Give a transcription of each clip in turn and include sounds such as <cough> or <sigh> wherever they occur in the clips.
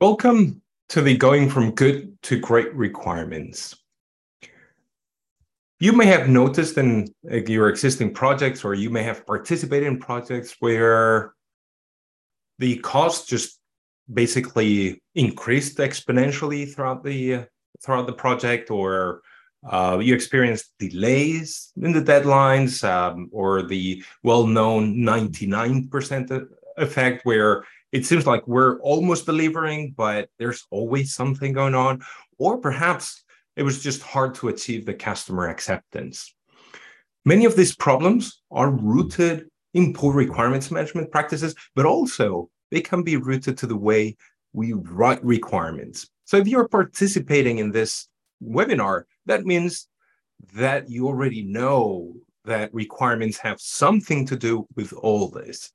Welcome to the Going from Good to Great Requirements. You may have noticed in your existing projects, or you may have participated in projects where the cost just basically increased exponentially throughout the throughout the project, or uh, you experienced delays in the deadlines, um, or the well-known 99% effect, where it seems like we're almost delivering, but there's always something going on. Or perhaps it was just hard to achieve the customer acceptance. Many of these problems are rooted in poor requirements management practices, but also they can be rooted to the way we write requirements. So if you're participating in this webinar, that means that you already know that requirements have something to do with all this.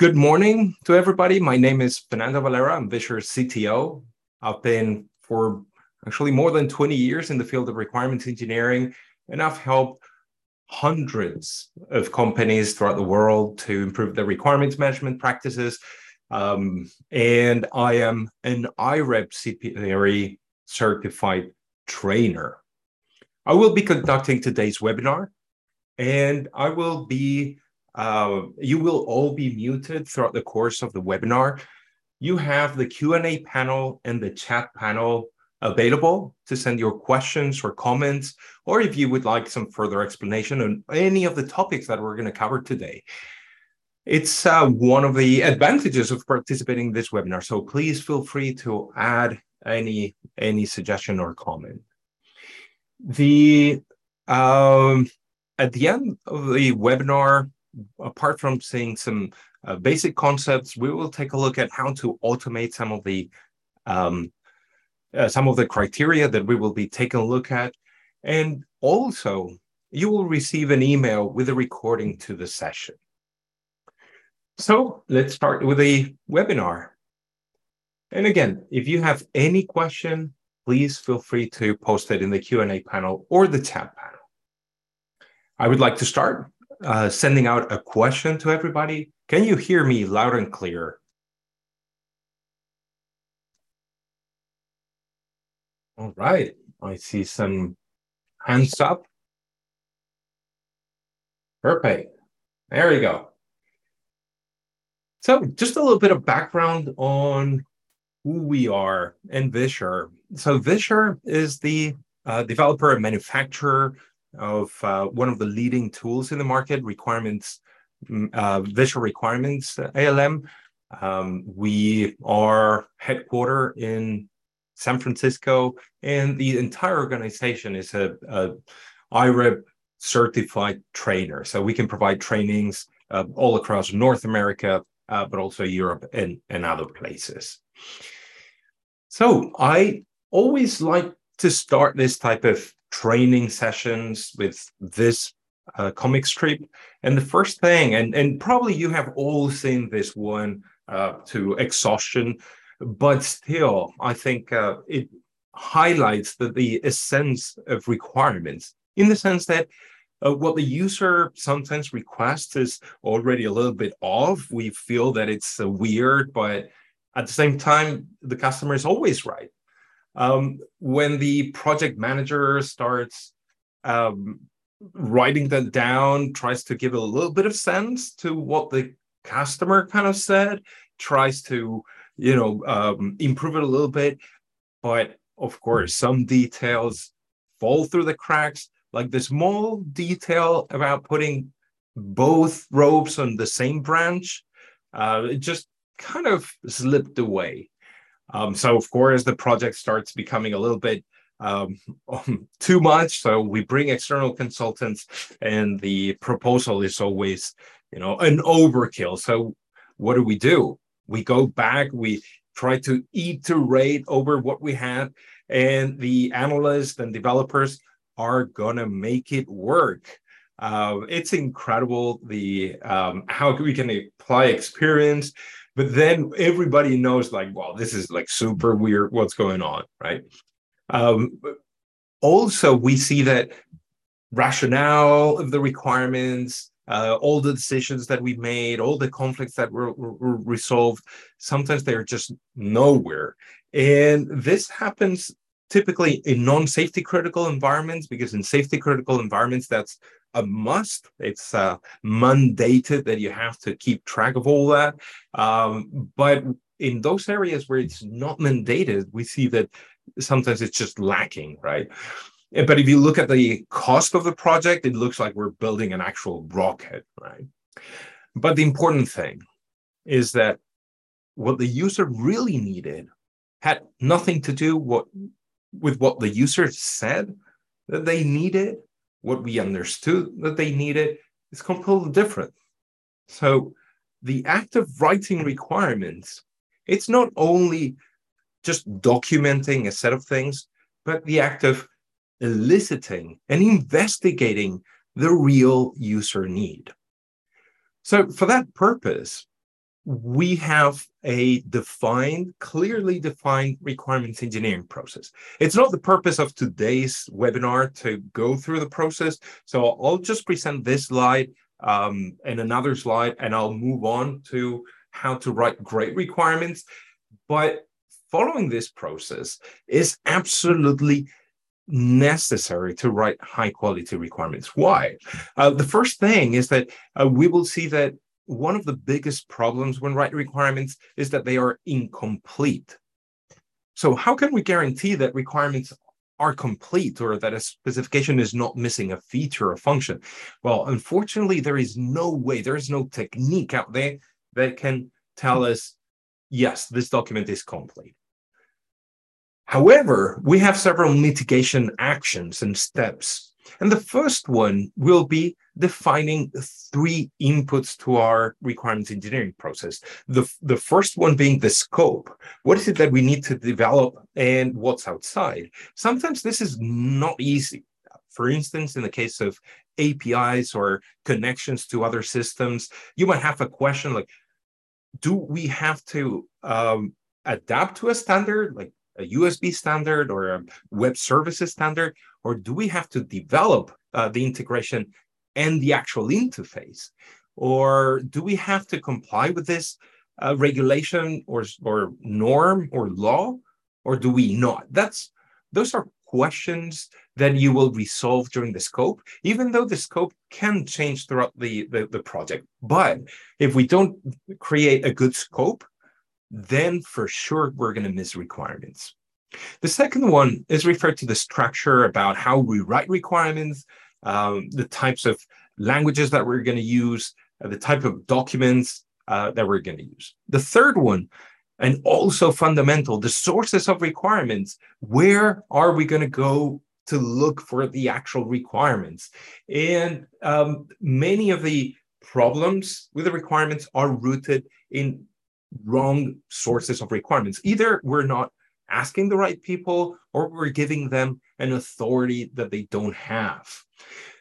Good morning to everybody. My name is Fernando Valera. I'm Visure's CTO. I've been for actually more than 20 years in the field of requirements engineering, and I've helped hundreds of companies throughout the world to improve their requirements management practices. Um, and I am an IREB CPRE certified trainer. I will be conducting today's webinar, and I will be uh, you will all be muted throughout the course of the webinar. You have the Q&A panel and the chat panel available to send your questions or comments, or if you would like some further explanation on any of the topics that we're going to cover today. It's uh, one of the advantages of participating in this webinar, so please feel free to add any any suggestion or comment. The um, at the end of the webinar, apart from seeing some uh, basic concepts, we will take a look at how to automate some of the um, uh, some of the criteria that we will be taking a look at, and also you will receive an email with a recording to the session. So let's start with the webinar. And again, if you have any question, please feel free to post it in the Q&A panel or the chat panel. I would like to start uh, sending out a question to everybody. Can you hear me loud and clear? All right, I see some hands up. Perfect. There we go. So just a little bit of background on who we are and Visure. So Visure is the uh, developer and manufacturer of uh, one of the leading tools in the market, requirements, mm, uh, Visure Requirements, uh, ALM. Um, we are headquartered in San Francisco, and the entire organization is a, a IREB certified trainer. So we can provide trainings uh, all across North America, uh, but also Europe and, and other places. So I always like to start this type of training sessions with this uh, comic strip. And the first thing, and, and probably you have all seen this one uh, to exhaustion, but still, I think uh, it highlights the, the essence of requirements in the sense that uh, what the user sometimes requests is already a little bit off. We feel that it's uh, weird, but at the same time, the customer is always right. Um, when the project manager starts um, writing that down, tries to give a little bit of sense to what the customer kind of said, tries to, you know, um, improve it a little bit. But of course, some details fall through the cracks, like the small detail about putting both ropes on the same branch. Uh, it just kind of slipped away. Um, so of course the project starts becoming a little bit um, <laughs> too much. So we bring external consultants, and the proposal is always, you know, an overkill. So what do we do? We go back. We try to iterate over what we had, and the analysts and developers are gonna make it work. Uh, it's incredible the um, how we can apply experience but then everybody knows, like, well, this is like super weird. What's going on, right? Um, also, we see that rationale of the requirements uh, all the decisions that we made, all the conflicts that were, were, resolved, sometimes they're just nowhere. And this happens typically in non-safety critical environments because in safety critical environments that's a must. It's uh, mandated that you have to keep track of all that. Um, but in those areas where it's not mandated we see that sometimes it's just lacking right? But if you look at the cost of the project it looks like we're building an actual rocket right? But the important thing is that what the user really needed had nothing to do what with what the user said that they needed, what we understood that they needed is completely different. So the act of writing requirements, it's not only just documenting a set of things, but the act of eliciting and investigating the real user need. So for that purpose, we have a defined, clearly defined requirements engineering process. It's not the purpose of today's webinar to go through the process. So I'll just present this slide um, and another slide, and I'll move on to how to write great requirements. But following this process is absolutely necessary to write high quality requirements. Why? Uh, the first thing is that uh, we will see that one of the biggest problems when writing requirements is that they are incomplete. So how can we guarantee that requirements are complete or that a specification is not missing a feature or function? Well, unfortunately, there is no way, there is no technique out there that can tell us, yes, this document is complete. However, we have several mitigation actions and steps and the first one will be defining three inputs to our requirements engineering process. The, the first one being the scope. What is it that we need to develop and what's outside? Sometimes this is not easy. For instance, in the case of APIs or connections to other systems, you might have a question like, do we have to um, adapt to a standard like a USB standard or a web services standard, or do we have to develop uh, the integration and the actual interface? Or do we have to comply with this uh, regulation or, or norm or law, or do we not? That's those are questions that you will resolve during the scope, even though the scope can change throughout the, the, the project. But if we don't create a good scope, then for sure we're going to miss requirements. The second one is referred to the structure about how we write requirements, um, the types of languages that we're going to use, uh, the type of documents uh, that we're going to use. The third one, and also fundamental, the sources of requirements. Where are we going to go to look for the actual requirements? And um, many of the problems with the requirements are rooted in wrong sources of requirements. Either we're not asking the right people or we're giving them an authority that they don't have.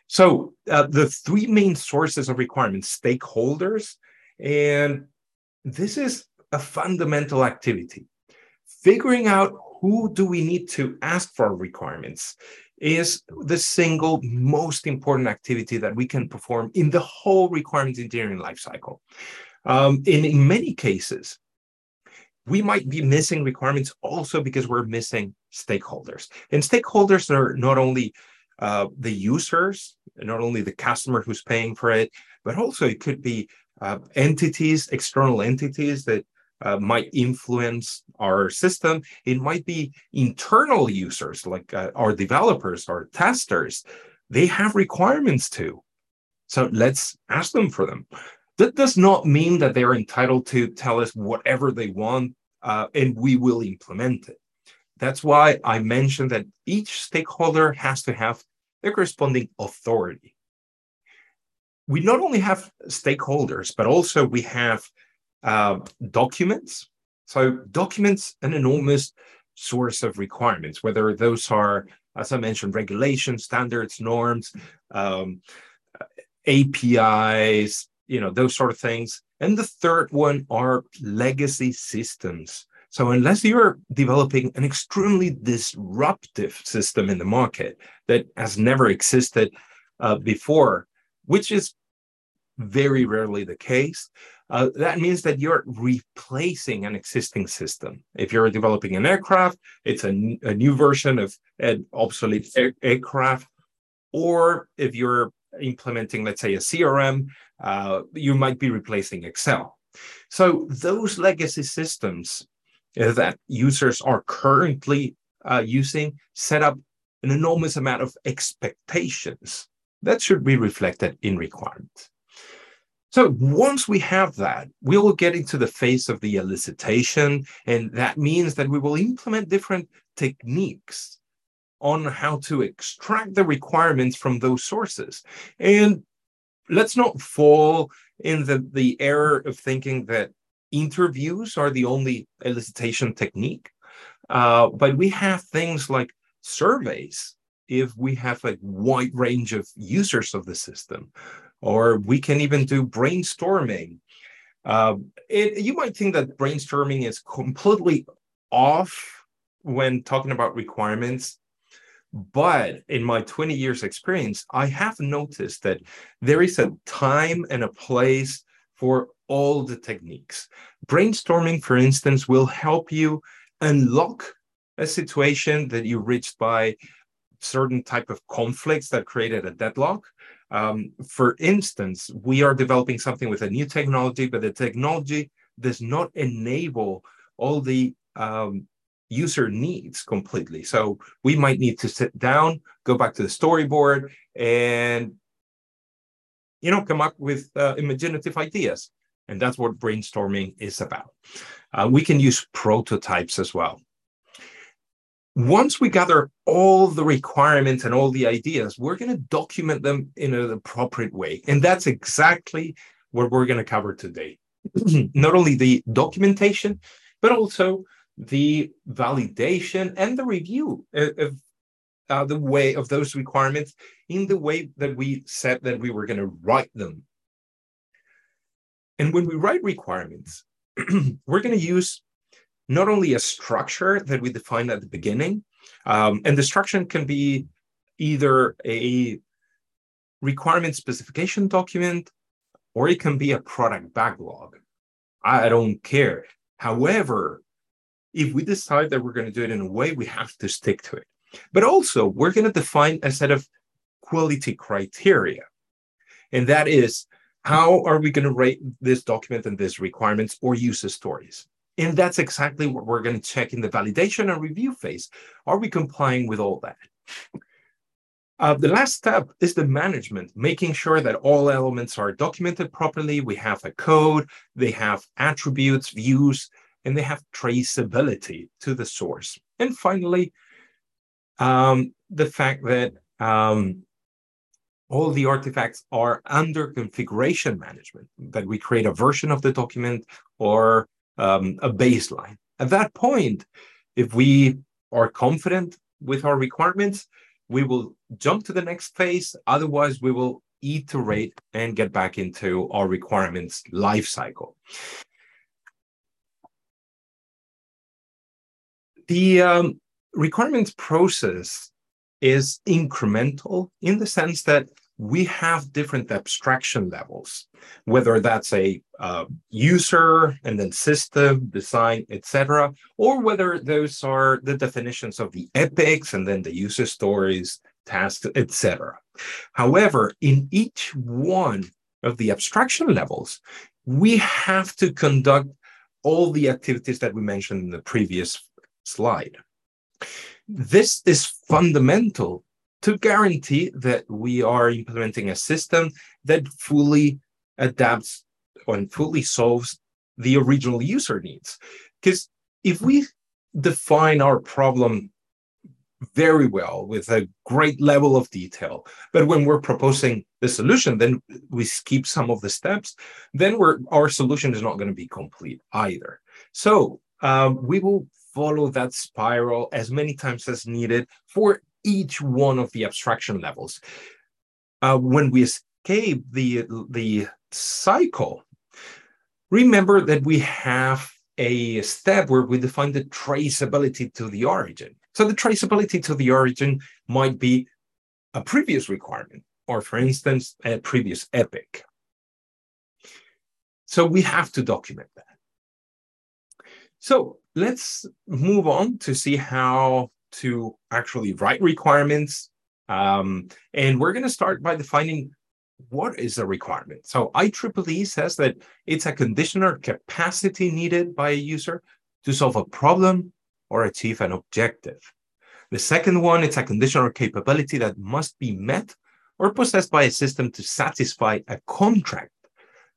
So uh, the three main sources of requirements, stakeholders, and this is a fundamental activity. Figuring out who do we need to ask for requirements is the single most important activity that we can perform in the whole requirements engineering lifecycle. Um, in, in many cases, we might be missing requirements also because we're missing stakeholders. And stakeholders are not only uh, the users, not only the customer who's paying for it, but also it could be uh, entities, external entities that uh, might influence our system. It might be internal users like uh, our developers, our testers. They have requirements too. So let's ask them for them. That does not mean that they're entitled to tell us whatever they want uh, and we will implement it. That's why I mentioned that each stakeholder has to have the corresponding authority. We not only have stakeholders, but also we have uh, documents. So, documents, an enormous source of requirements, whether those are, as I mentioned, regulations, standards, norms, um, APIs, you know, those sort of things. And the third one are legacy systems. So unless you're developing an extremely disruptive system in the market that has never existed uh, before, which is very rarely the case. Uh, that means that you're replacing an existing system. If you're developing an aircraft, it's a, a new version of an obsolete air- aircraft. Or if you're implementing, let's say, a CRM, uh, you might be replacing Excel. So those legacy systems that users are currently uh, using set up an enormous amount of expectations that should be reflected in requirements. So once we have that, we will get into the phase of the elicitation, and that means that we will implement different techniques on how to extract the requirements from those sources. And let's not fall in the, the error of thinking that interviews are the only elicitation technique. Uh, but we have things like surveys if we have a wide range of users of the system, or we can even do brainstorming. Uh, it, you might think that brainstorming is completely off when talking about requirements. But in my 20 years experience, I have noticed that there is a time and a place for all the techniques. Brainstorming, for instance, will help you unlock a situation that you reached by certain type of conflicts that created a deadlock. Um, for instance, we are developing something with a new technology, but the technology does not enable all the um, user needs completely. So we might need to sit down, go back to the storyboard, and you know come up with uh, imaginative ideas. And that's what brainstorming is about. Uh, we can use prototypes as well once we gather all the requirements and all the ideas, we're going to document them in an appropriate way. And that's exactly what we're going to cover today. <clears throat> Not only the documentation, but also the validation and the review of uh, the way of those requirements in the way that we said that we were going to write them. And when we write requirements, <clears throat> we're going to use not only a structure that we define at the beginning, um, and the structure can be either a requirement specification document or it can be a product backlog. I don't care. However, if we decide that we're going to do it in a way, we have to stick to it. But also, we're going to define a set of quality criteria. And that is how are we going to rate this document and these requirements or user stories? And that's exactly what we're going to check in the validation and review phase. Are we complying with all that? Uh, the last step is the management, making sure that all elements are documented properly. We have a code, they have attributes, views, and they have traceability to the source. And finally, um, the fact that um, all the artifacts are under configuration management, that we create a version of the document or um, a baseline. At that point, if we are confident with our requirements, we will jump to the next phase. Otherwise, we will iterate and get back into our requirements lifecycle. The um, requirements process is incremental in the sense that we have different abstraction levels, whether that's a uh, user and then system, design, etc., or whether those are the definitions of the epics and then the user stories, tasks, etc. However, in each one of the abstraction levels, we have to conduct all the activities that we mentioned in the previous slide. This is fundamental to guarantee that we are implementing a system that fully adapts and fully solves the original user needs. Because if we define our problem very well with a great level of detail, but when we're proposing the solution, then we skip some of the steps, then our solution is not going to be complete either. So um, we will follow that spiral as many times as needed for each one of the abstraction levels. Uh, when we escape the, the cycle, remember that we have a step where we define the traceability to the origin. So the traceability to the origin might be a previous requirement, or for instance, a previous epic. So we have to document that. So let's move on to see how to actually write requirements. Um, and we're going to start by defining what is a requirement. So IEEE says that it's a condition or capacity needed by a user to solve a problem or achieve an objective. The second one, it's a condition or capability that must be met or possessed by a system to satisfy a contract,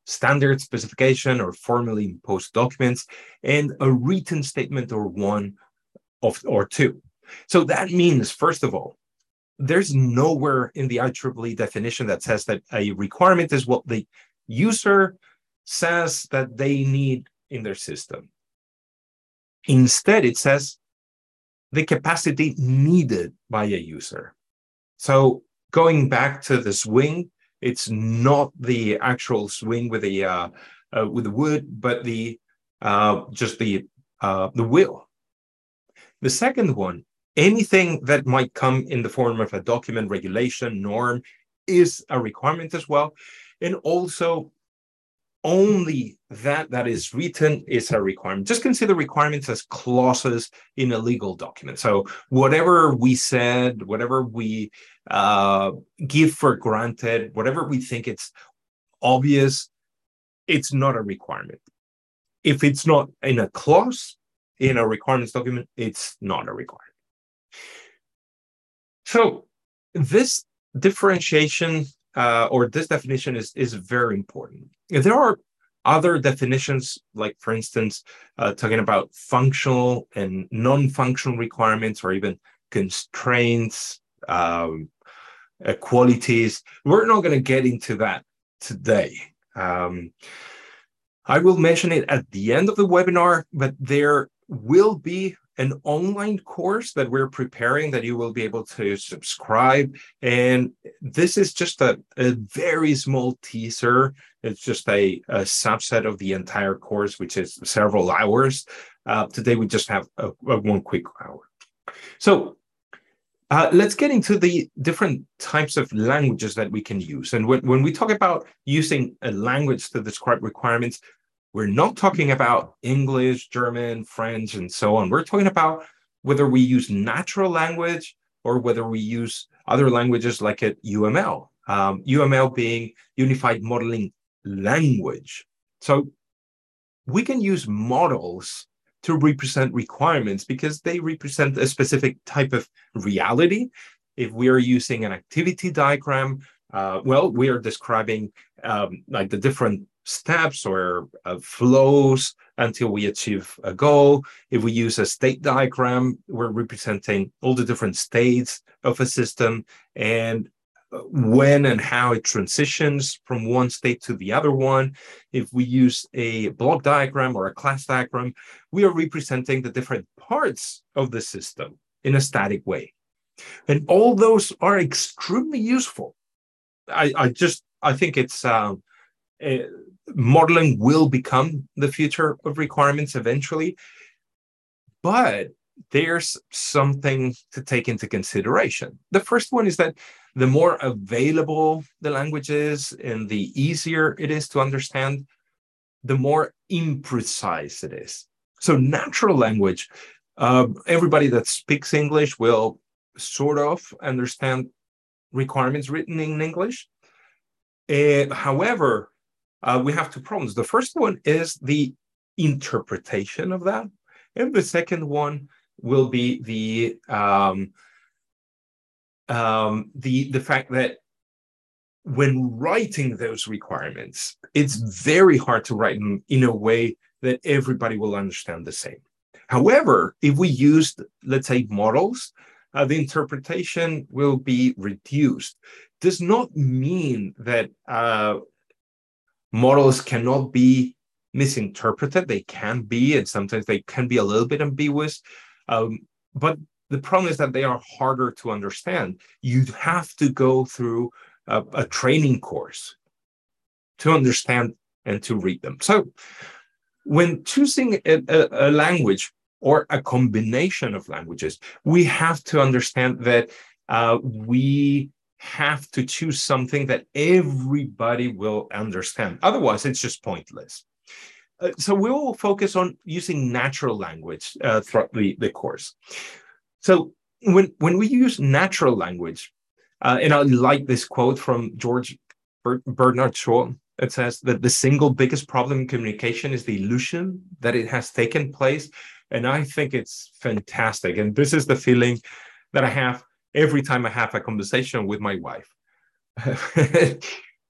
standard specification or formally imposed documents, and a written statement or one of or two. So that means, first of all, there's nowhere in the IEEE definition that says that a requirement is what the user says that they need in their system. Instead, it says the capacity needed by a user. So going back to the swing, it's not the actual swing with the uh, uh, with the wood, but the uh, just the uh, the will. The second one anything that might come in the form of a document regulation norm is a requirement as well and also only that that is written is a requirement. Just consider requirements as clauses in a legal document. So whatever we said whatever we uh, give for granted whatever we think it's obvious it's not a requirement. If it's not in a clause in a requirements document it's not a requirement. So this differentiation uh, or this definition is is very important. There are other definitions, like for instance, uh, talking about functional and non-functional requirements, or even constraints, um, uh, qualities. We're not going to get into that today. Um, I will mention it at the end of the webinar, but there will be an online course that we're preparing that you will be able to subscribe. And this is just a, a very small teaser. It's just a, a, subset of the entire course, which is several hours. Uh, today, we just have a, a one quick hour. So uh, let's get into the different types of languages that we can use. And when, when we talk about using a language to describe requirements, we're not talking about English, German, French, and so on. We're talking about whether we use natural language or whether we use other languages like at UML. Um, UML being Unified Modeling Language. So we can use models to represent requirements because they represent a specific type of reality. If we are using an activity diagram, uh, well, we are describing um, like the different steps or uh, flows until we achieve a goal. If we use a state diagram, we're representing all the different states of a system and uh, when and how it transitions from one state to the other one. If we use a block diagram or a class diagram, we are representing the different parts of the system in a static way. And all those are extremely useful. I, I just, I think it's, um, uh, modeling will become the future of requirements eventually. But there's something to take into consideration. The first one is that the more available the language is and the easier it is to understand, the more imprecise it is. So, natural language, uh, everybody that speaks English will sort of understand requirements written in English. Uh, however, uh, we have two problems. The first one is the interpretation of that, and the second one will be the um, um, the the fact that when writing those requirements, it's very hard to write them in a way that everybody will understand the same. However, if we used, let's say, models, uh, the interpretation will be reduced. Does not mean that uh, models cannot be misinterpreted. They can be, and sometimes they can be a little bit ambiguous. Um, but the problem is that they are harder to understand. You have to go through a, a training course to understand and to read them. So, when choosing a, a, a language or a combination of languages, we have to understand that uh, we have to choose something that everybody will understand. Otherwise, it's just pointless. Uh, so we will focus on using natural language uh, throughout the, the course. So when when we use natural language, uh, and I like this quote from George Ber- Bernard Shaw. It says that the single biggest problem in communication is the illusion that it has taken place, and I think it's fantastic. And this is the feeling that I have every time I have a conversation with my wife. <laughs>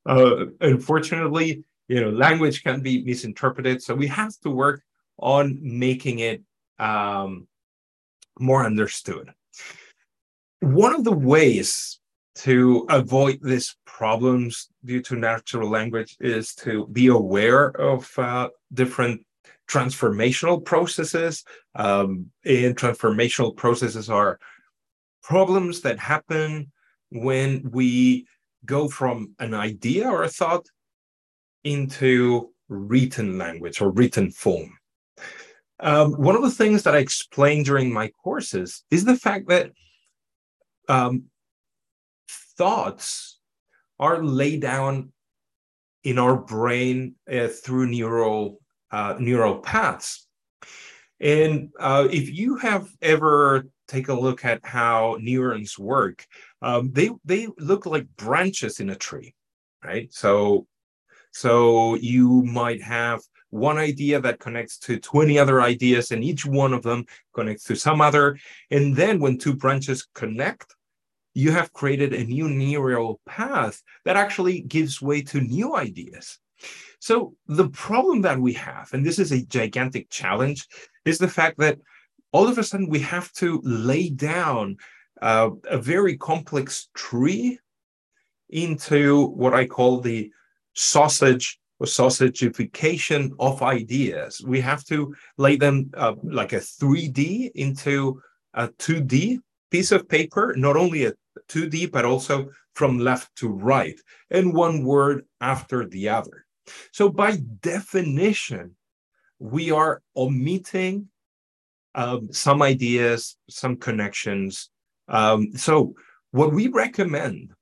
uh, unfortunately, you know, language can be misinterpreted, so we have to work on making it um, more understood. One of the ways to avoid these problems due to natural language is to be aware of uh, different transformational processes. Um, and transformational processes are problems that happen when we go from an idea or a thought into written language or written form. Um, one of the things that I explain during my courses is the fact that um, thoughts are laid down in our brain uh, through neural uh, neural paths. And uh, if you have ever take a look at how neurons work, um, they they look like branches in a tree, right? So so you might have one idea that connects to 20 other ideas, and each one of them connects to some other. And then when two branches connect, you have created a new neural path that actually gives way to new ideas. So the problem that we have, and this is a gigantic challenge, is the fact that all of a sudden we have to lay down uh, a very complex tree into what I call the sausage or sausagification of ideas. We have to lay them uh, like a 3D into a 2D piece of paper, not only a 2D, but also from left to right, and one word after the other. So, by definition, we are omitting um, some ideas, some connections. Um, so, what we recommend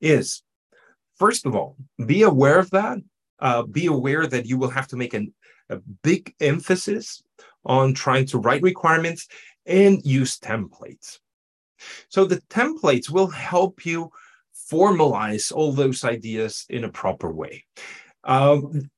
is, first of all, be aware of that. Uh, be aware that you will have to make an, a big emphasis on trying to write requirements and use templates. So the templates will help you formalize all those ideas in a proper way. Um,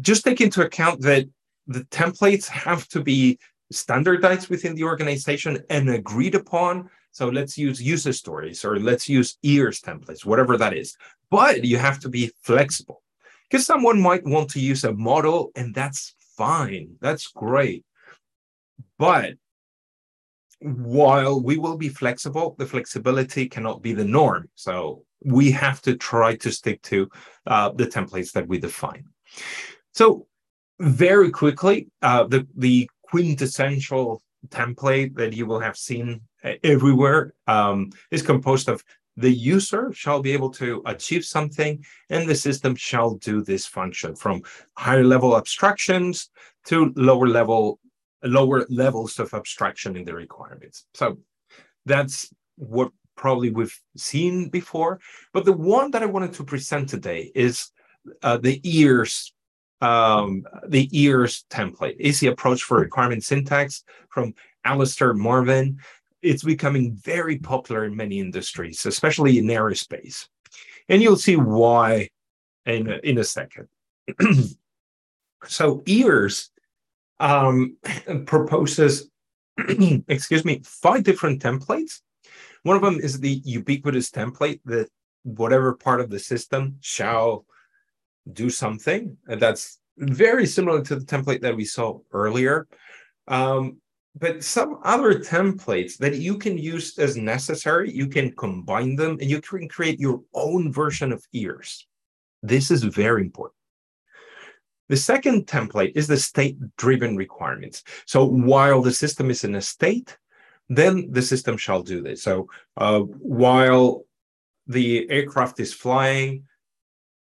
just take into account that the templates have to be standardized within the organization and agreed upon. So let's use user stories or let's use EARS templates, whatever that is. But you have to be flexible because someone might want to use a model and that's fine. That's great. But while we will be flexible, the flexibility cannot be the norm. So we have to try to stick to uh, the templates that we define. So very quickly, uh, the, the quintessential template that you will have seen everywhere um, is composed of the user shall be able to achieve something and the system shall do this function from higher level abstractions to lower level lower levels of abstraction in the requirements. So that's what probably we've seen before. But the one that I wanted to present today is uh, the EARS um, the EARS template, easy approach for requirement syntax from Alistair Mavin. It's becoming very popular in many industries, especially in aerospace. And you'll see why in, in a second. <clears throat> so EARS um, <clears throat> proposes, <clears throat> excuse me, five different templates. One of them is the ubiquitous template that whatever part of the system shall do something. And that's very similar to the template that we saw earlier. Um, but some other templates that you can use as necessary, you can combine them and you can create your own version of EARS. This is very important. The second template is the state-driven requirements. So while the system is in a state, then the system shall do this. So uh, while the aircraft is flying,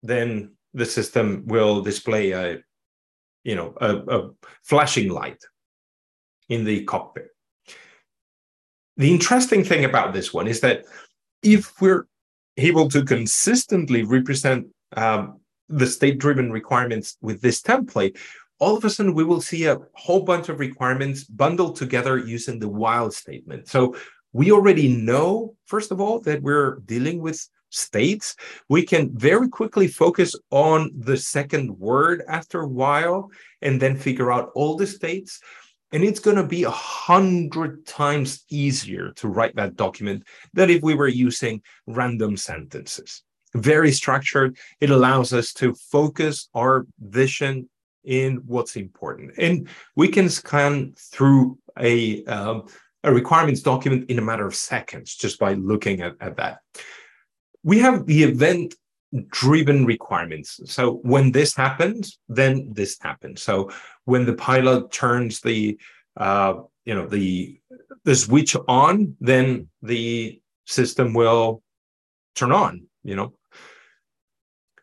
then the system will display a, you know, a, a flashing light in the cockpit. The interesting thing about this one is that if we're able to consistently represent um, the state-driven requirements with this template, all of a sudden we will see a whole bunch of requirements bundled together using the while statement. So we already know, first of all, that we're dealing with states. We can very quickly focus on the second word after a while and then figure out all the states. And it's going to be a hundred times easier to write that document than if we were using random sentences. Very structured. It allows us to focus our vision in what's important. And we can scan through a, um, a requirements document in a matter of seconds just by looking at, at that. We have the event driven requirements. So when this happens, then this happens. So when the pilot turns the uh, you know the the switch on, then the system will turn on. You know,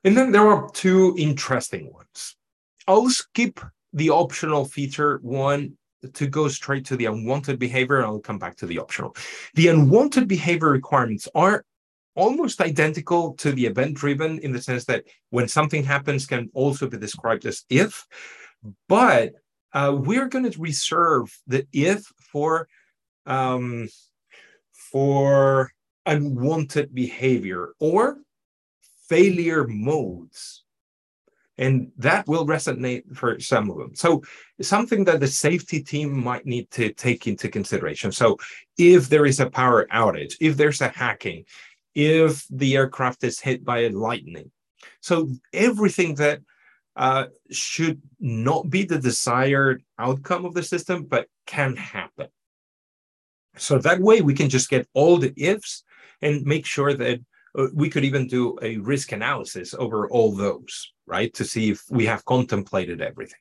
and then there are two interesting ones. I'll skip the optional feature one to go straight to the unwanted behavior. And I'll come back to the optional. The unwanted behavior requirements are almost identical to the event driven in the sense that when something happens can also be described as if, but uh, we're going to reserve the if for um, for unwanted behavior or failure modes and that will resonate for some of them. So something that the safety team might need to take into consideration. So if there is a power outage, if there's a hacking, if the aircraft is hit by a lightning. So everything that uh, should not be the desired outcome of the system, but can happen. So that way we can just get all the ifs and make sure that uh, we could even do a risk analysis over all those, right? To see if we have contemplated everything.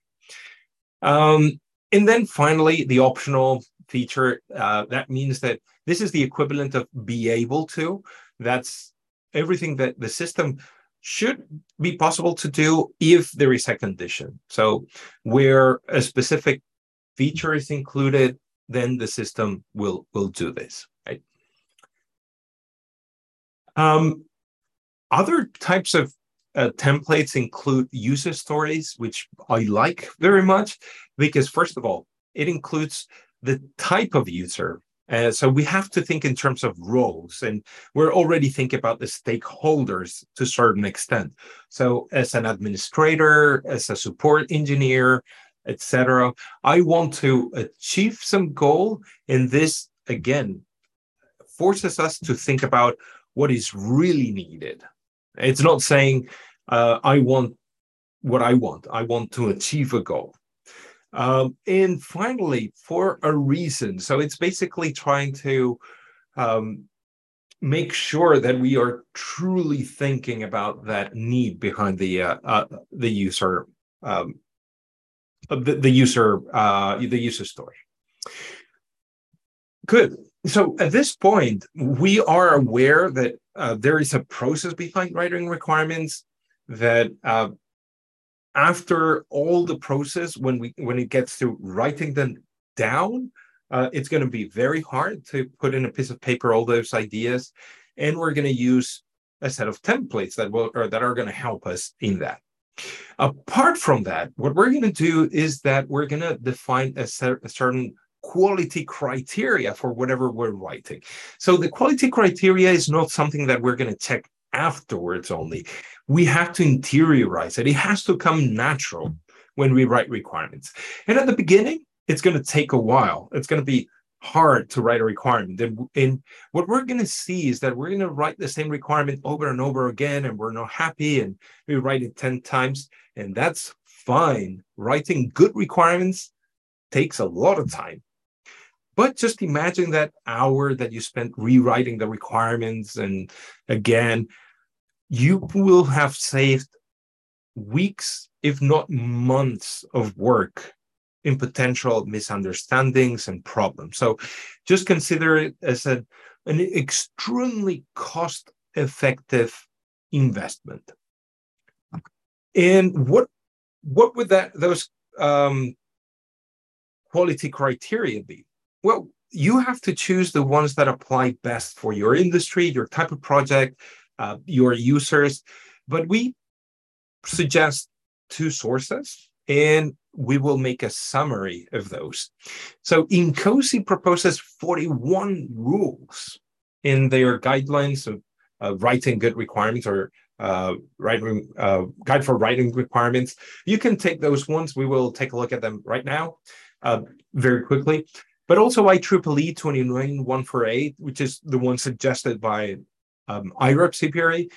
Um, and then finally, the optional feature, uh, that means that this is the equivalent of be able to. That's everything that the system should be possible to do if there is a condition. So where a specific feature is included, then the system will will do this, right? Um, other types of uh, templates include user stories, which I like very much because first of all, it includes the type of user uh, so we have to think in terms of roles, and we're already thinking about the stakeholders to a certain extent. So as an administrator, as a support engineer, etc., I want to achieve some goal, and this again forces us to think about what is really needed. It's not saying uh, I want what I want. I want to achieve a goal. Um, and finally, for a reason. So it's basically trying to um, make sure that we are truly thinking about that need behind the uh, uh, the user um, the, the user uh, the user story. Good. So at this point, we are aware that uh, there is a process behind writing requirements that uh, after all the process when we when it gets to writing them down uh, it's going to be very hard to put in a piece of paper all those ideas. And we're going to use a set of templates that will or that are going to help us in that. Apart from that what we're going to do is that we're going to define a, a certain quality criteria for whatever we're writing. So the quality criteria is not something that we're going to check afterwards only we have to interiorize it. It has to come natural when we write requirements. And at the beginning, it's going to take a while. It's going to be hard to write a requirement. And, and what we're going to see is that we're going to write the same requirement over and over again, and we're not happy, and we write it 10 times, and that's fine. Writing good requirements takes a lot of time. But just imagine that hour that you spent rewriting the requirements and again you will have saved weeks, if not months, of work in potential misunderstandings and problems. So just consider it as a, an extremely cost effective investment. And what what would that those um, quality criteria be? Well, you have to choose the ones that apply best for your industry, your type of project, uh, your users. But we suggest two sources and we will make a summary of those. So INCOSE proposes 41 rules in their guidelines of uh, writing good requirements or uh, writing uh, guide for writing requirements. You can take those ones. We will take a look at them right now, uh, very quickly. But also IEEE 29148, which is the one suggested by um, IREB CPRA,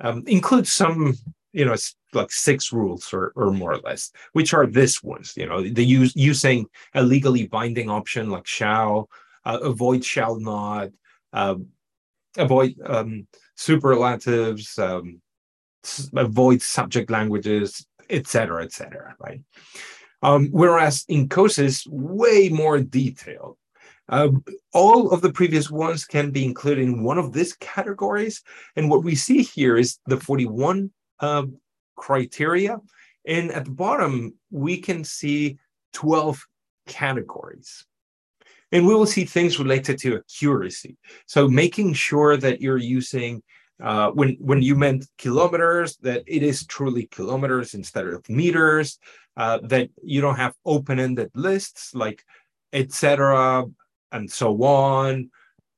um, includes some, you know, like six rules or, or more or less, which are this ones, you know, the use using a legally binding option like shall, uh, avoid shall not, uh, avoid um, superlatives, um, avoid subject languages, etc., etc. right? Um, whereas in is way more detailed. Uh, all of the previous ones can be included in one of these categories. And what we see here is the 41 uh, criteria. And at the bottom, we can see 12 categories. And we will see things related to accuracy. So making sure that you're using uh, when when you meant kilometers, that it is truly kilometers instead of meters. Uh, that you don't have open-ended lists like etc. and so on.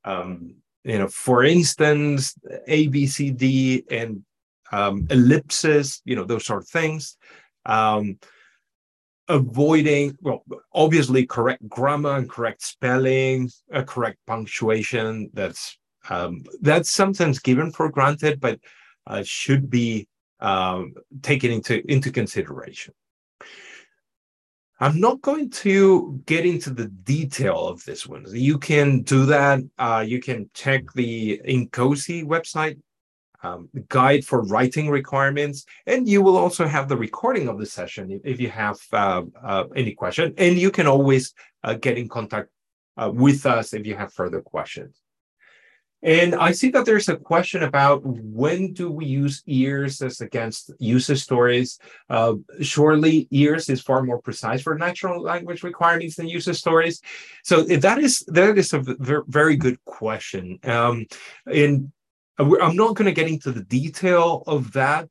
Um, you know, for instance, A, B, C, D, and um, ellipses. You know, those sort of things. Um, avoiding well obviously correct grammar and correct spelling a correct punctuation that's um, that's sometimes given for granted, but uh, should be um, taken into, into consideration. I'm not going to get into the detail of this one. You can do that. Uh, you can check the INCOSE website, um, guide for writing requirements, and you will also have the recording of the session if, if you have uh, uh, any question. And you can always uh, get in contact uh, with us if you have further questions. And I see that there's a question about when do we use EARS as against user stories? Uh, surely EARS is far more precise for natural language requirements than user stories. So that is that is a very good question. Um, and I'm not going to get into the detail of that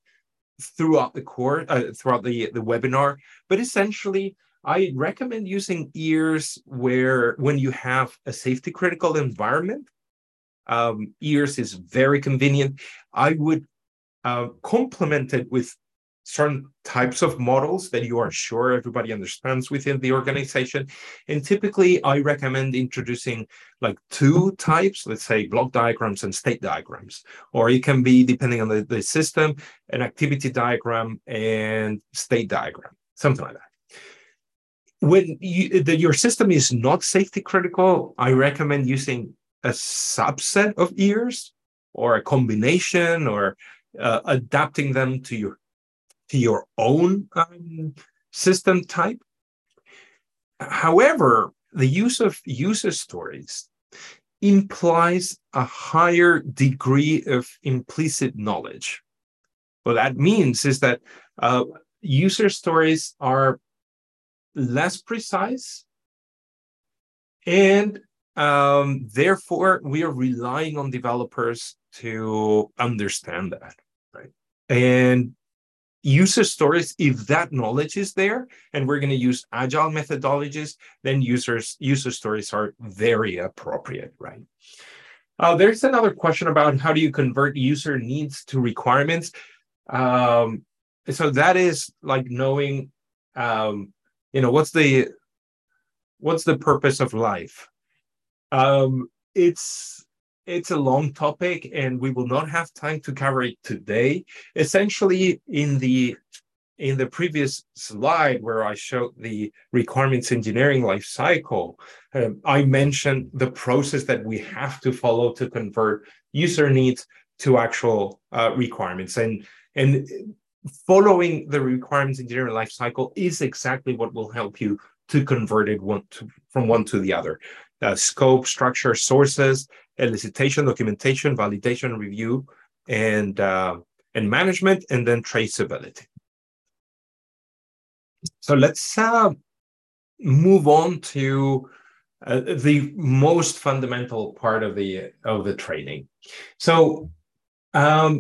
throughout the course, uh, throughout the the webinar, but essentially. I recommend using EARS where when you have a safety critical environment um, EARS is very convenient. I would uh, complement it with certain types of models that you are sure everybody understands within the organization. And typically, I recommend introducing like two types, let's say block diagrams and state diagrams, or it can be, depending on the, the system, an activity diagram and state diagram, something like that when you, the, your system is not safety critical, I recommend using a subset of EARS or a combination or uh, adapting them to your to your own um, system type. However, the use of user stories implies a higher degree of implicit knowledge. What that means is that uh, user stories are less precise and um, therefore, we are relying on developers to understand that, right? And user stories, if that knowledge is there, and we're going to use agile methodologies, then users user stories are very appropriate, right? Uh, there's another question about how do you convert user needs to requirements. Um, so that is like knowing, um, you know, what's the what's the purpose of life um, it's it's a long topic, and we will not have time to cover it today. Essentially, in the in the previous slide where I showed the requirements engineering life cycle, um, I mentioned the process that we have to follow to convert user needs to actual uh, requirements. And, and following the requirements engineering life cycle is exactly what will help you to convert it one to, from one to the other uh, scope, structure, sources, elicitation, documentation, validation, review, and uh, and management, and then traceability. So let's uh, move on to uh, the most fundamental part of the of the training. So Um,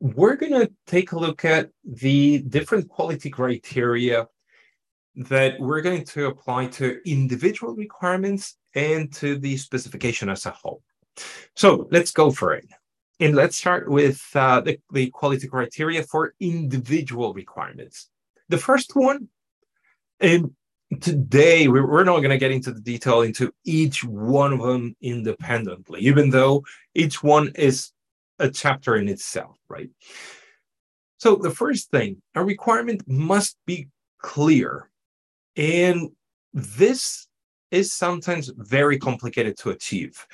we're going to take a look at the different quality criteria that we're going to apply to individual requirements and to the specification as a whole. So let's go for it. And let's start with uh, the, the quality criteria for individual requirements. The first one, and today we're, not going to get into the detail into each one of them independently, even though each one is a chapter in itself, right? So the first thing, a requirement must be clear. And this is sometimes very complicated to achieve.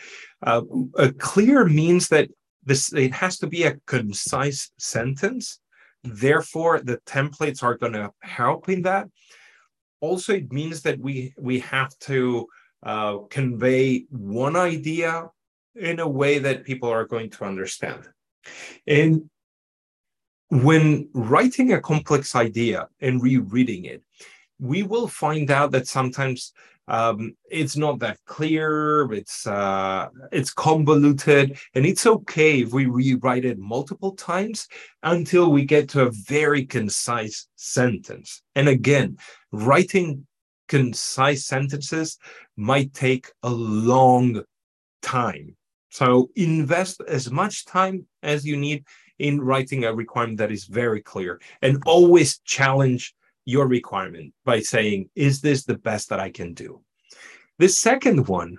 Uh, a clear means that this it has to be a concise sentence. Therefore, the templates are going to help in that. Also, it means that we we have to uh, convey one idea in a way that people are going to understand. And when writing a complex idea and rereading it, we will find out that sometimes um, it's not that clear. It's uh, it's convoluted and it's okay if we rewrite it multiple times until we get to a very concise sentence. And again writing concise sentences might take a long time. So invest as much time as you need in writing a requirement that is very clear and always challenge your requirement by saying, is this the best that I can do? The second one,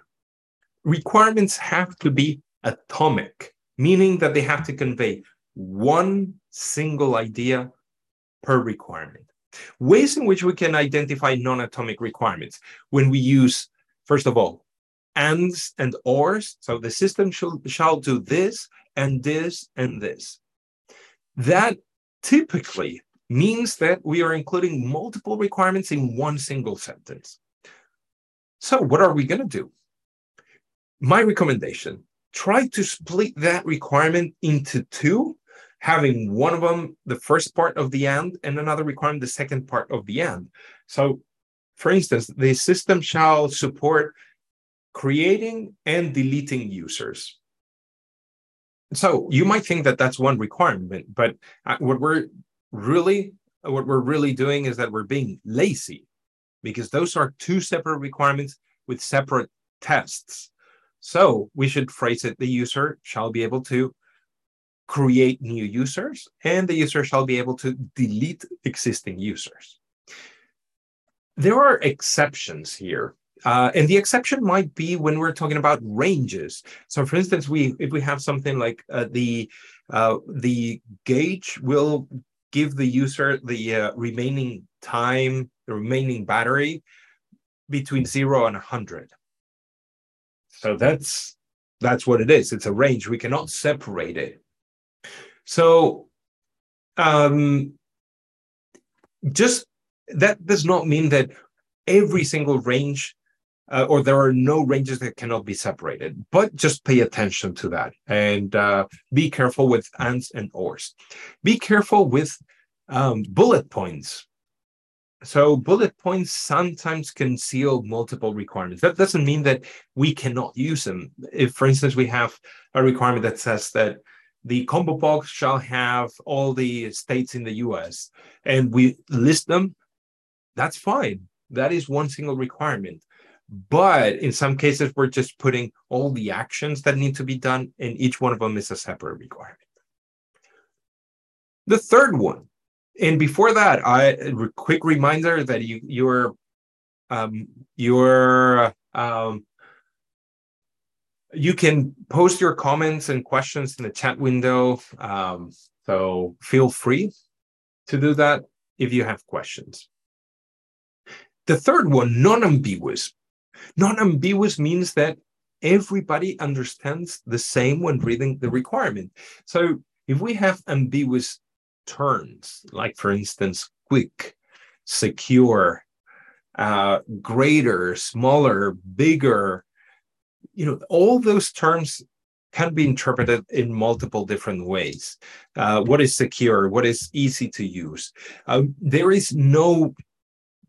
requirements have to be atomic, meaning that they have to convey one single idea per requirement. Ways in which we can identify non atomic requirements when we use, first of all, ands and ors. So the system shall, shall do this and this and this. That typically means that we are including multiple requirements in one single sentence. So, what are we going to do? My recommendation try to split that requirement into two, having one of them the first part of the end and another requirement the second part of the end. So, for instance, the system shall support creating and deleting users. So you might think that that's one requirement, but uh, what we're really what we're really doing is that we're being lazy because those are two separate requirements with separate tests. So we should phrase it the user shall be able to create new users and the user shall be able to delete existing users. There are exceptions here. Uh, and the exception might be when we're talking about ranges. So, for instance, we if we have something like uh, the uh, the gauge will give the user the uh, remaining time, the remaining battery between zero and 100. So that's that's what it is. It's a range. We cannot separate it. So um, just that does not mean that every single range uh, or there are no ranges that cannot be separated, but just pay attention to that and uh, be careful with ands and ors. Be careful with um, bullet points. So bullet points sometimes conceal multiple requirements. That doesn't mean that we cannot use them. If, for instance, we have a requirement that says that the combo box shall have all the states in the US and we list them, that's fine. That is one single requirement. But in some cases, we're just putting all the actions that need to be done, and each one of them is a separate requirement. The third one, and before that, I a quick reminder that you you're um, you're um, you can post your comments and questions in the chat window. Um, so feel free to do that if you have questions. The third one, non-ambiguous. Non-ambiguous means that everybody understands the same when reading the requirement. So if we have ambiguous terms, like for instance, quick, secure, uh, greater, smaller, bigger, you know, all those terms can be interpreted in multiple different ways. Uh, what is secure? What is easy to use? Um, there is no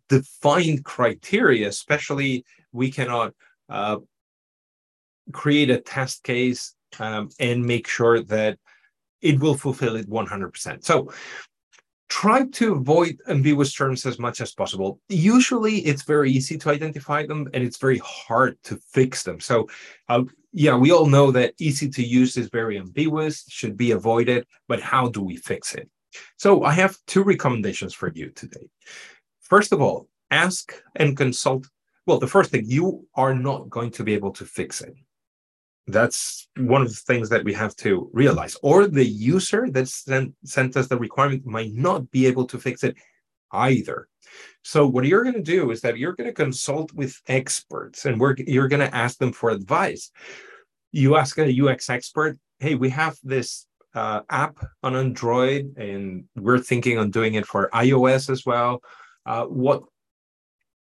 defined criteria, especially we cannot uh, create a test case um, and make sure that it will fulfill it 100%. So try to avoid ambiguous terms as much as possible. Usually it's very easy to identify them and it's very hard to fix them. So, uh, yeah, we all know that easy to use is very ambiguous, should be avoided, but how do we fix it? So, I have two recommendations for you today. First of all, ask and consult. Well, the first thing, you are not going to be able to fix it. That's one of the things that we have to realize. Or the user that sent, sent us the requirement might not be able to fix it either. So what you're going to do is that you're going to consult with experts and we're, you're going to ask them for advice. You ask a UX expert, hey, we have this uh, app on Android and we're thinking on doing it for iOS as well. Uh, what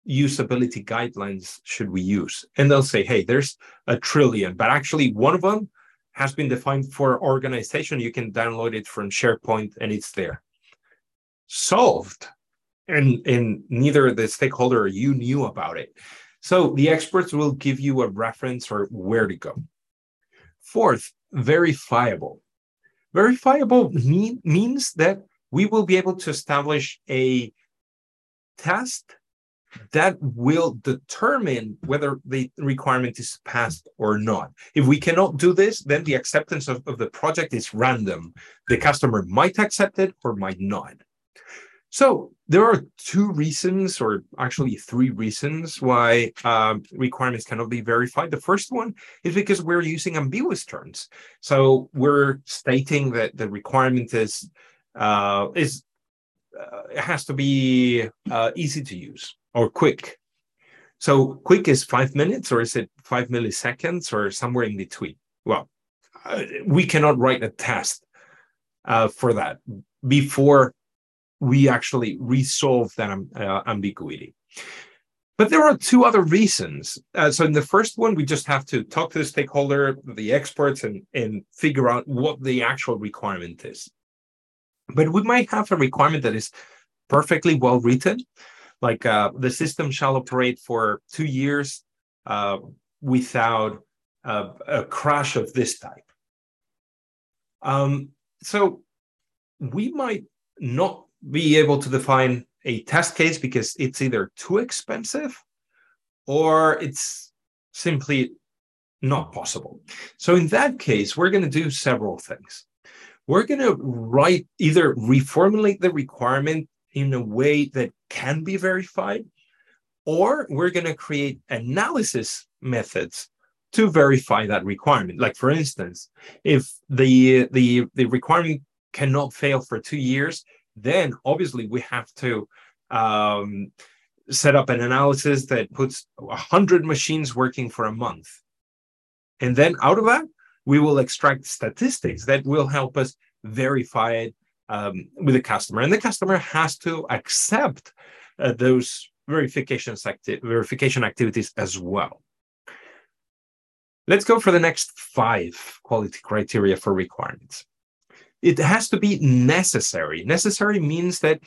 usability guidelines should we use? And they'll say, hey, there's a trillion, but actually one of them has been defined for organization. You can download it from SharePoint and it's there. Solved. And, and neither the stakeholder or you knew about it. So the experts will give you a reference or where to go. Fourth, verifiable. Verifiable mean, means that we will be able to establish a test that will determine whether the requirement is passed or not. If we cannot do this, then the acceptance of, of the project is random. The customer might accept it or might not. So there are two reasons, or actually three reasons, why um, requirements cannot be verified. The first one is because we're using ambiguous terms. So we're stating that the requirement is uh, is uh, it has to be uh, easy to use or quick. So quick is five minutes, or is it five milliseconds, or somewhere in between? Well, uh, we cannot write a test uh, for that before we actually resolve that um, uh, ambiguity. But there are two other reasons. Uh, so in the first one, we just have to talk to the stakeholder, the experts, and, and figure out what the actual requirement is. But we might have a requirement that is perfectly well written, like uh, the system shall operate for two years uh, without uh, a crash of this type. Um, so we might not be able to define a test case because it's either too expensive or it's simply not possible. So in that case, we're going to do several things. We're going to write either reformulate the requirement in a way that can be verified, or we're going to create analysis methods to verify that requirement. Like for instance, if the the the requirement cannot fail for two years, then obviously we have to um, set up an analysis that puts a hundred machines working for a month, and then out of that we will extract statistics that will help us verify it um, with the customer, and the customer has to accept uh, those verifications acti- verification activities as well. Let's go for the next five quality criteria for requirements. It has to be necessary. Necessary means that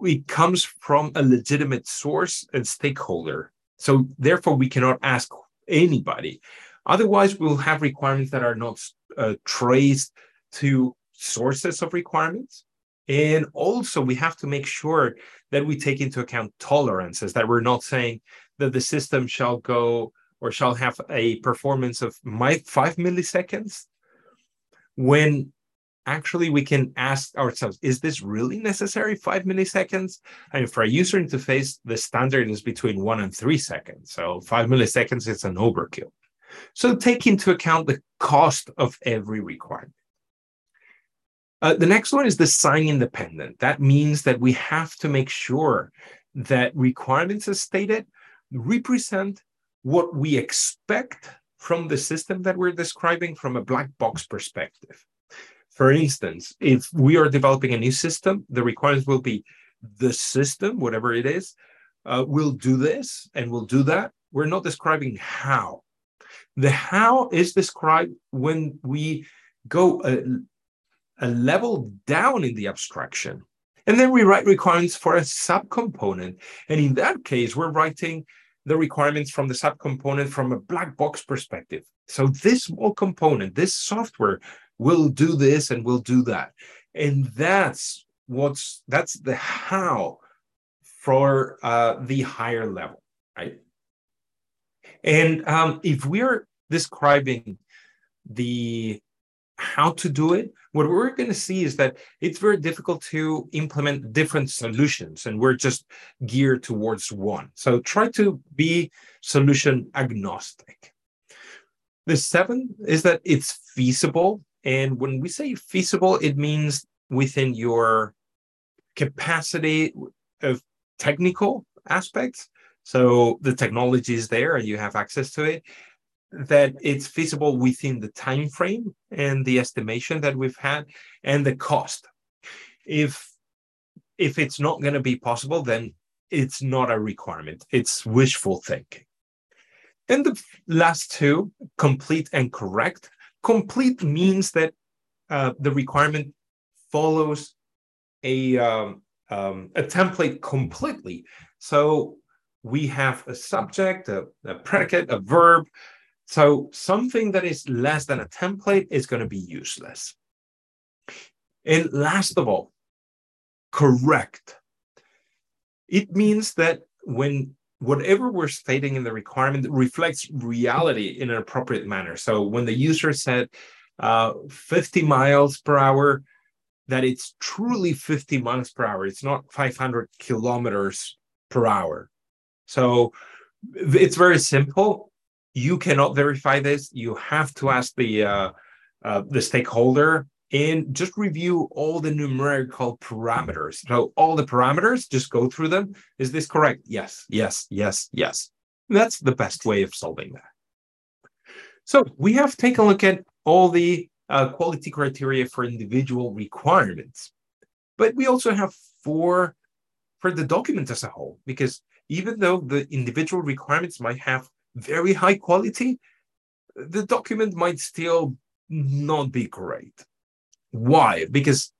it comes from a legitimate source and stakeholder. So therefore, we cannot ask anybody. Otherwise, we'll have requirements that are not uh, traced to sources of requirements. And also, we have to make sure that we take into account tolerances, that we're not saying that the system shall go or shall have a performance of my five milliseconds when actually we can ask ourselves is this really necessary five milliseconds? I mean, for a user interface the standard is between one and three seconds. So five milliseconds is an overkill. So take into account the cost of every requirement uh, the next one is the sign independent. That means that we have to make sure that requirements as stated represent what we expect from the system that we're describing from a black box perspective. For instance, if we are developing a new system, the requirements will be the system, whatever it is, uh, will do this and will do that. We're not describing how. The how is described when we go a level down in the abstraction. And then we write requirements for a subcomponent. And in that case, we're writing the requirements from the subcomponent from a black box perspective. So this small component, this software we'll do this and we'll do that. And that's what's that's the how for uh, the higher level, right? And um, if we're describing the how to do it, what we're going to see is that it's very difficult to implement different solutions, and we're just geared towards one. So try to be solution agnostic. The seventh is that it's feasible. And when we say feasible, it means within your capacity of technical aspects. So the technology is there and you have access to it that it's feasible within the time frame and the estimation that we've had and the cost. If if it's not going to be possible then it's not a requirement. It's wishful thinking. And the last two complete and correct. Complete means that uh, the requirement follows a um, um, a template completely. So we have a subject a, a predicate a verb so something that is less than a template is going to be useless. And last of all, correct. It means that when whatever we're stating in the requirement reflects reality in an appropriate manner. So when the user said uh, 50 miles per hour, that it's truly 50 miles per hour. It's not 500 kilometers per hour. So it's very simple you cannot verify this. You have to ask the uh, uh, the stakeholder and just review all the numerical parameters. So all the parameters, just go through them. Is this correct? Yes, yes, yes, yes. That's the best way of solving that. So we have taken a look at all the uh, quality criteria for individual requirements, but we also have four for the document as a whole, because even though the individual requirements might have very high quality, the document might still not be great. Why? Because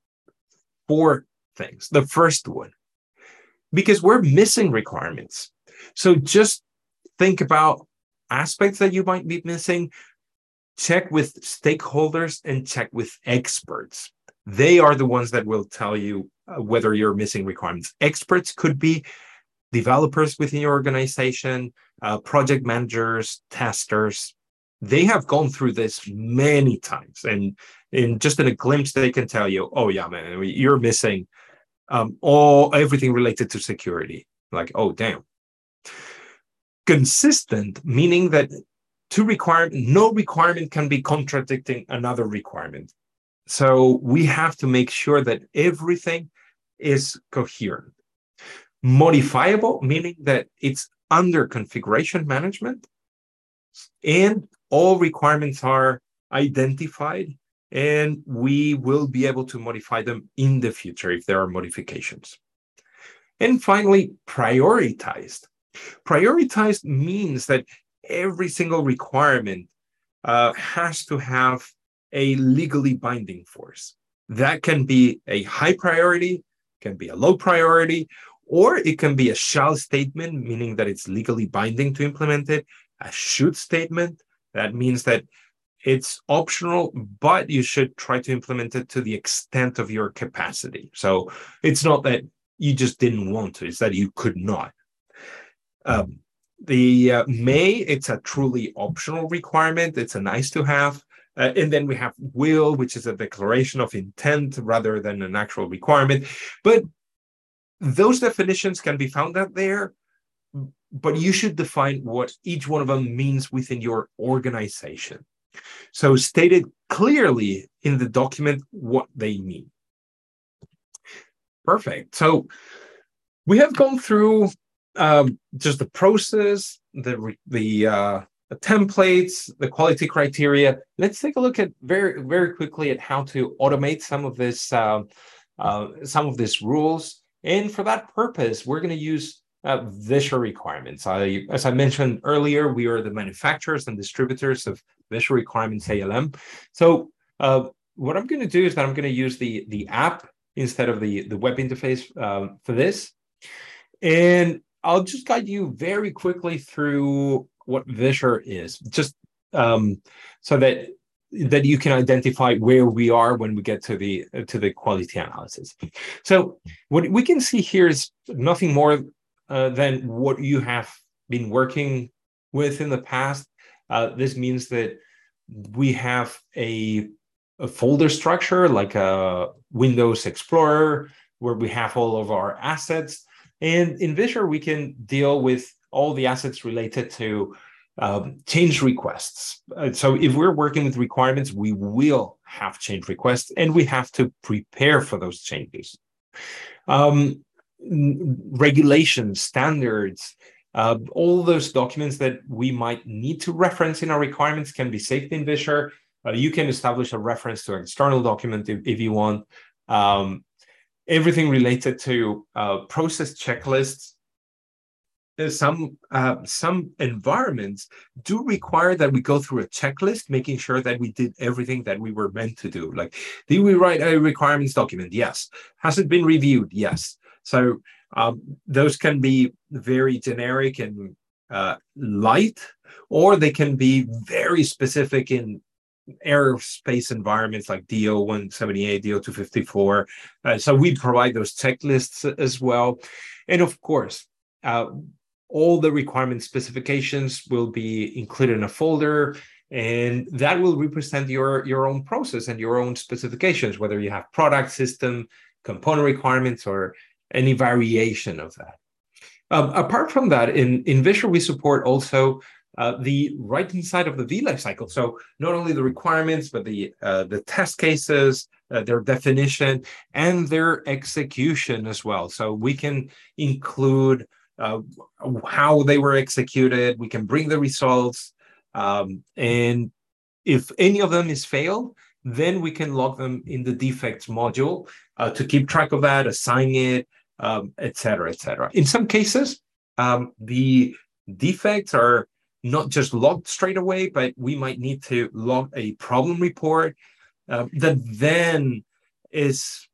four things. The first one, because we're missing requirements. So just think about aspects that you might be missing, check with stakeholders and check with experts. They are the ones that will tell you uh, whether you're missing requirements. Experts could be developers within your organization, uh, project managers, testers, they have gone through this many times. And in just in a glimpse, they can tell you, oh, yeah, man, you're missing um, all everything related to security. Like, oh, damn. Consistent, meaning that two requirement, no requirement can be contradicting another requirement. So we have to make sure that everything is coherent. Modifiable, meaning that it's under configuration management and all requirements are identified and we will be able to modify them in the future if there are modifications. And finally, prioritized. Prioritized means that every single requirement uh, has to have a legally binding force. That can be a high priority, can be a low priority, or it can be a shall statement, meaning that it's legally binding to implement it, a should statement. That means that it's optional, but you should try to implement it to the extent of your capacity. So it's not that you just didn't want to, it's that you could not. Um, the uh, may, it's a truly optional requirement, it's a nice to have. Uh, and then we have will, which is a declaration of intent rather than an actual requirement. But those definitions can be found out there, but you should define what each one of them means within your organization. So, stated clearly in the document what they mean. Perfect. So, we have gone through um, just the process, the the, uh, the templates, the quality criteria. Let's take a look at very very quickly at how to automate some of this uh, uh, some of these rules. And for that purpose, we're going to use uh, Visure requirements. I, as I mentioned earlier, we are the manufacturers and distributors of Visure requirements ALM. So uh, what I'm going to do is that I'm going to use the, the app instead of the, the web interface uh, for this. And I'll just guide you very quickly through what Visure is, just um, so that that you can identify where we are when we get to the to the quality analysis. So what we can see here is nothing more uh, than what you have been working with in the past. Uh, this means that we have a, a folder structure like a Windows Explorer where we have all of our assets. And in Visure, we can deal with all the assets related to um, change requests. Uh, so if we're working with requirements, we will have change requests and we have to prepare for those changes. Um, regulations, standards, uh, all those documents that we might need to reference in our requirements can be saved in Visure. Uh, you can establish a reference to an external document if, if you want. Um, everything related to uh, process checklists some uh, some environments do require that we go through a checklist, making sure that we did everything that we were meant to do. Like, did we write a requirements document? Yes. Has it been reviewed? Yes. So um, those can be very generic and uh, light, or they can be very specific in aerospace environments like DO 178, DO 254. Uh, so we provide those checklists as well. And of course, uh, all the requirement specifications will be included in a folder and that will represent your your own process and your own specifications whether you have product system component requirements or any variation of that. Um, apart from that in in Visure we support also uh, the right hand side of the v life cycle. So not only the requirements but the uh, the test cases uh, their definition and their execution as well. So we can include uh, how they were executed. We can bring the results. Um, and if any of them is failed, then we can log them in the defects module uh, to keep track of that, assign it, um, et cetera, et cetera. In some cases, um, the defects are not just logged straight away, but we might need to log a problem report uh, that then is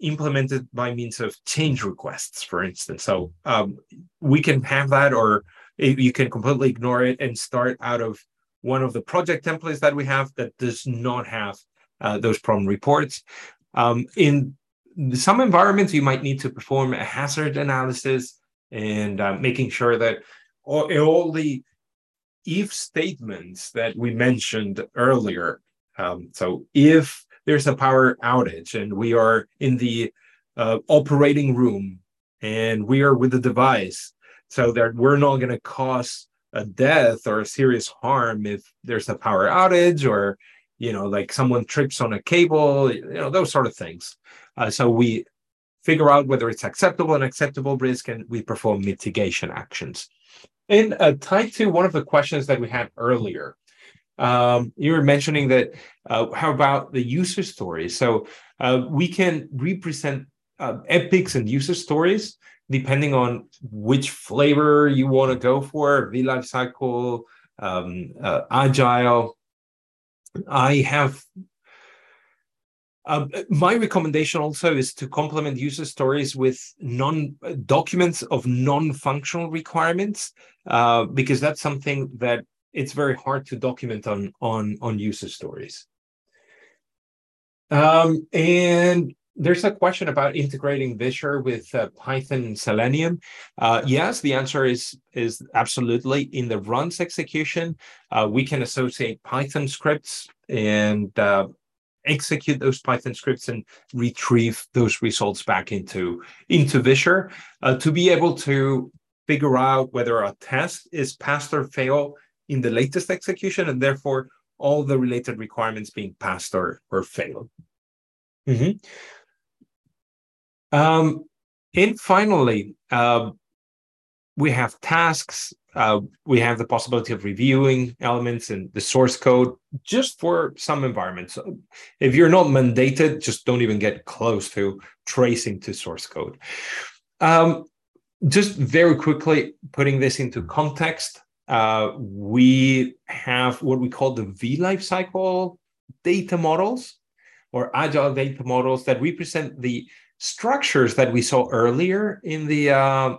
implemented by means of change requests, for instance. So um, we can have that, or you can completely ignore it and start out of one of the project templates that we have that does not have uh, those problem reports. Um, in some environments, you might need to perform a hazard analysis and uh, making sure that all, all, the if statements that we mentioned earlier. Um, so if there's a power outage and we are in the uh, operating room and we are with the device so that we're not going to cause a death or a serious harm if there's a power outage or you know like someone trips on a cable you know those sort of things. Uh, so we figure out whether it's acceptable and acceptable risk and we perform mitigation actions. And uh, tied to one of the questions that we had earlier um, you were mentioning that uh, how about the user stories? So uh, we can represent uh, epics and user stories depending on which flavor you want to go for, V life cycle, um, uh, agile. I have um, my recommendation also is to complement user stories with non documents of non-functional requirements, uh, because that's something that it's very hard to document on on on user stories. Um, and there's a question about integrating Visure with uh, Python and Selenium. Uh, yes, the answer is is absolutely. In the runs execution, uh, we can associate Python scripts and uh, execute those Python scripts and retrieve those results back into into Visure uh, to be able to figure out whether a test is passed or fail in the latest execution, and therefore all the related requirements being passed or, or failed. Mm-hmm. Um, and finally, uh, we have tasks. Uh, we have the possibility of reviewing elements in the source code just for some environments. If you're not mandated, just don't even get close to tracing to source code. Um, just very quickly putting this into context, uh, we have what we call the V life cycle data models or agile data models that represent the structures that we saw earlier in the uh,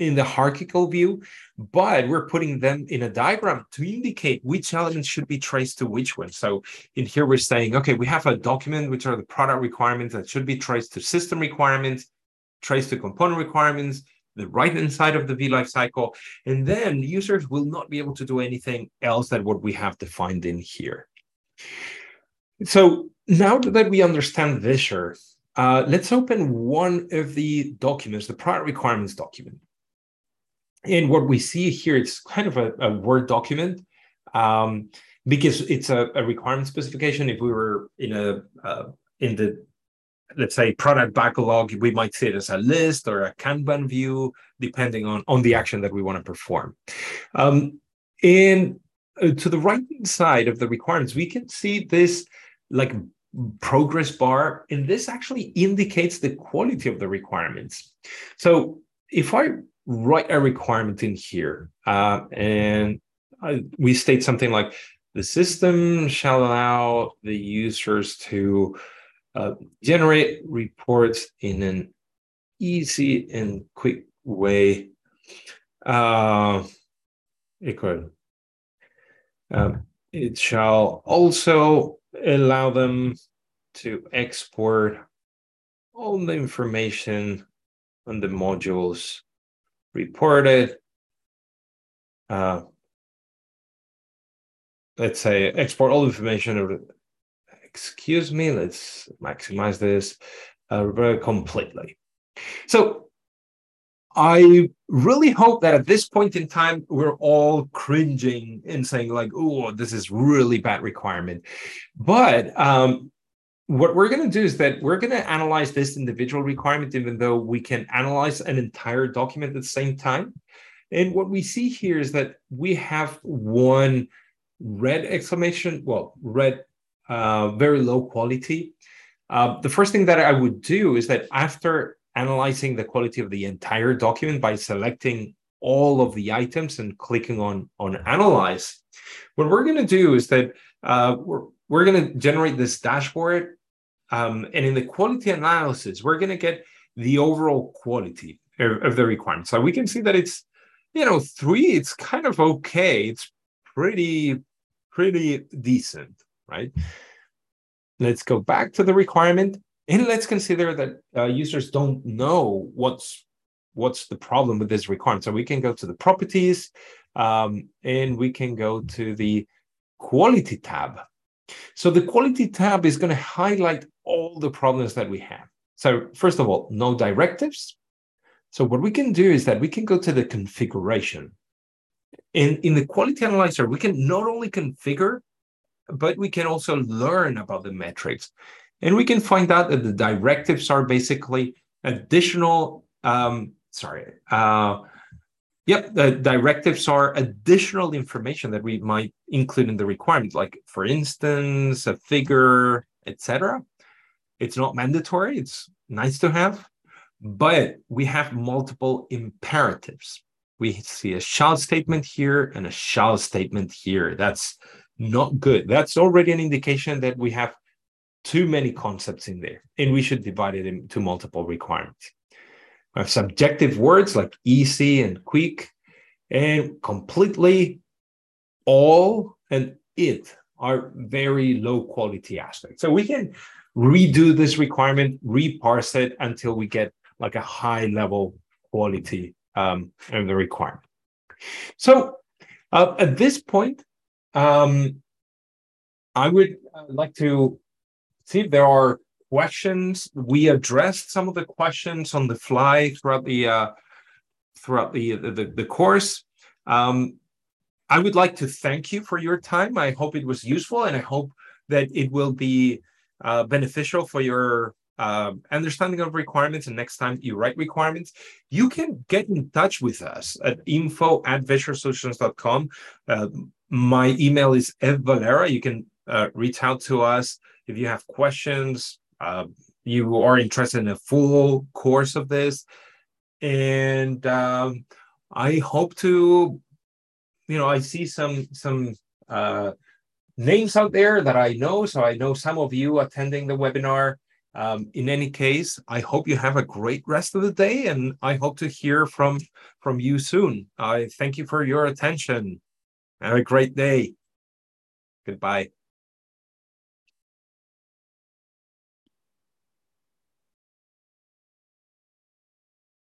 in the hierarchical view, but we're putting them in a diagram to indicate which elements should be traced to which one. So in here, we're saying, okay, we have a document, which are the product requirements that should be traced to system requirements, traced to component requirements, the right-hand side of the V life cycle, and then users will not be able to do anything else than what we have defined in here. So now that we understand Visure, uh, let's open one of the documents, the product requirements document. And what we see here, it's kind of a, a Word document um, because it's a, a, requirement specification. If we were in a uh, in the let's say product backlog, we might see it as a list or a Kanban view, depending on on the action that we want to perform. Um, uh, to the right side of the requirements, we can see this like progress bar, and this actually indicates the quality of the requirements. So if I write a requirement in here uh, and I, we state something like the system shall allow the users to uh, generate reports in an easy and quick way. Uh. Um, it shall also allow them to export all the information on the modules reported, uh, let's say export all the information excuse me, let's maximize this uh, very completely. So I really hope that at this point in time, we're all cringing and saying like, oh, this is really bad requirement. But um, what we're going to do is that we're going to analyze this individual requirement, even though we can analyze an entire document at the same time. And what we see here is that we have one red exclamation, well, red, uh, very low quality. Uh, the first thing that I would do is that after analyzing the quality of the entire document by selecting all of the items and clicking on, on analyze, what we're going to do is that uh, we're, we're going to generate this dashboard um, and in the quality analysis, we're going to get the overall quality of, of, the requirement. So we can see that it's, you know, three, it's kind of okay. It's pretty, pretty decent, right? Let's go back to the requirement and let's consider that uh, users don't know what's what's the problem with this requirement. So we can go to the properties um, and we can go to the quality tab. So the quality tab is going to highlight all the problems that we have. So first of all, no directives. So what we can do is that we can go to the configuration. And in the quality analyzer, we can not only configure, but we can also learn about the metrics. And we can find out that the directives are basically additional, um, sorry, uh, Yep, the directives are additional information that we might include in the requirement, like for instance, a figure, etc. It's not mandatory, it's nice to have, but we have multiple imperatives. We see a shall statement here and a shall statement here. That's not good. That's already an indication that we have too many concepts in there, and we should divide it into multiple requirements. We have subjective words like easy and quick, and completely all and it are very low quality aspects. So we can redo this requirement, reparse it until we get like a high level quality um, of the requirement. So uh, at this point, um, I would uh, like to see if there are questions. We addressed some of the questions on the fly throughout the uh, throughout the the, the course. Um, I would like to thank you for your time. I hope it was useful, and I hope that it will be uh, beneficial for your uh, understanding of requirements. And next time you write requirements, you can get in touch with us at info at visuresolutions.com. Uh, my email is evvalera. You can uh, reach out to us if you have questions, uh, you are interested in a full course of this, and um, I hope to, you know, I see some some uh, names out there that I know, so I know some of you attending the webinar, Um, in any case, I hope you have a great rest of the day, and I hope to hear from from you soon. I thank you for your attention. Have a great day. Goodbye.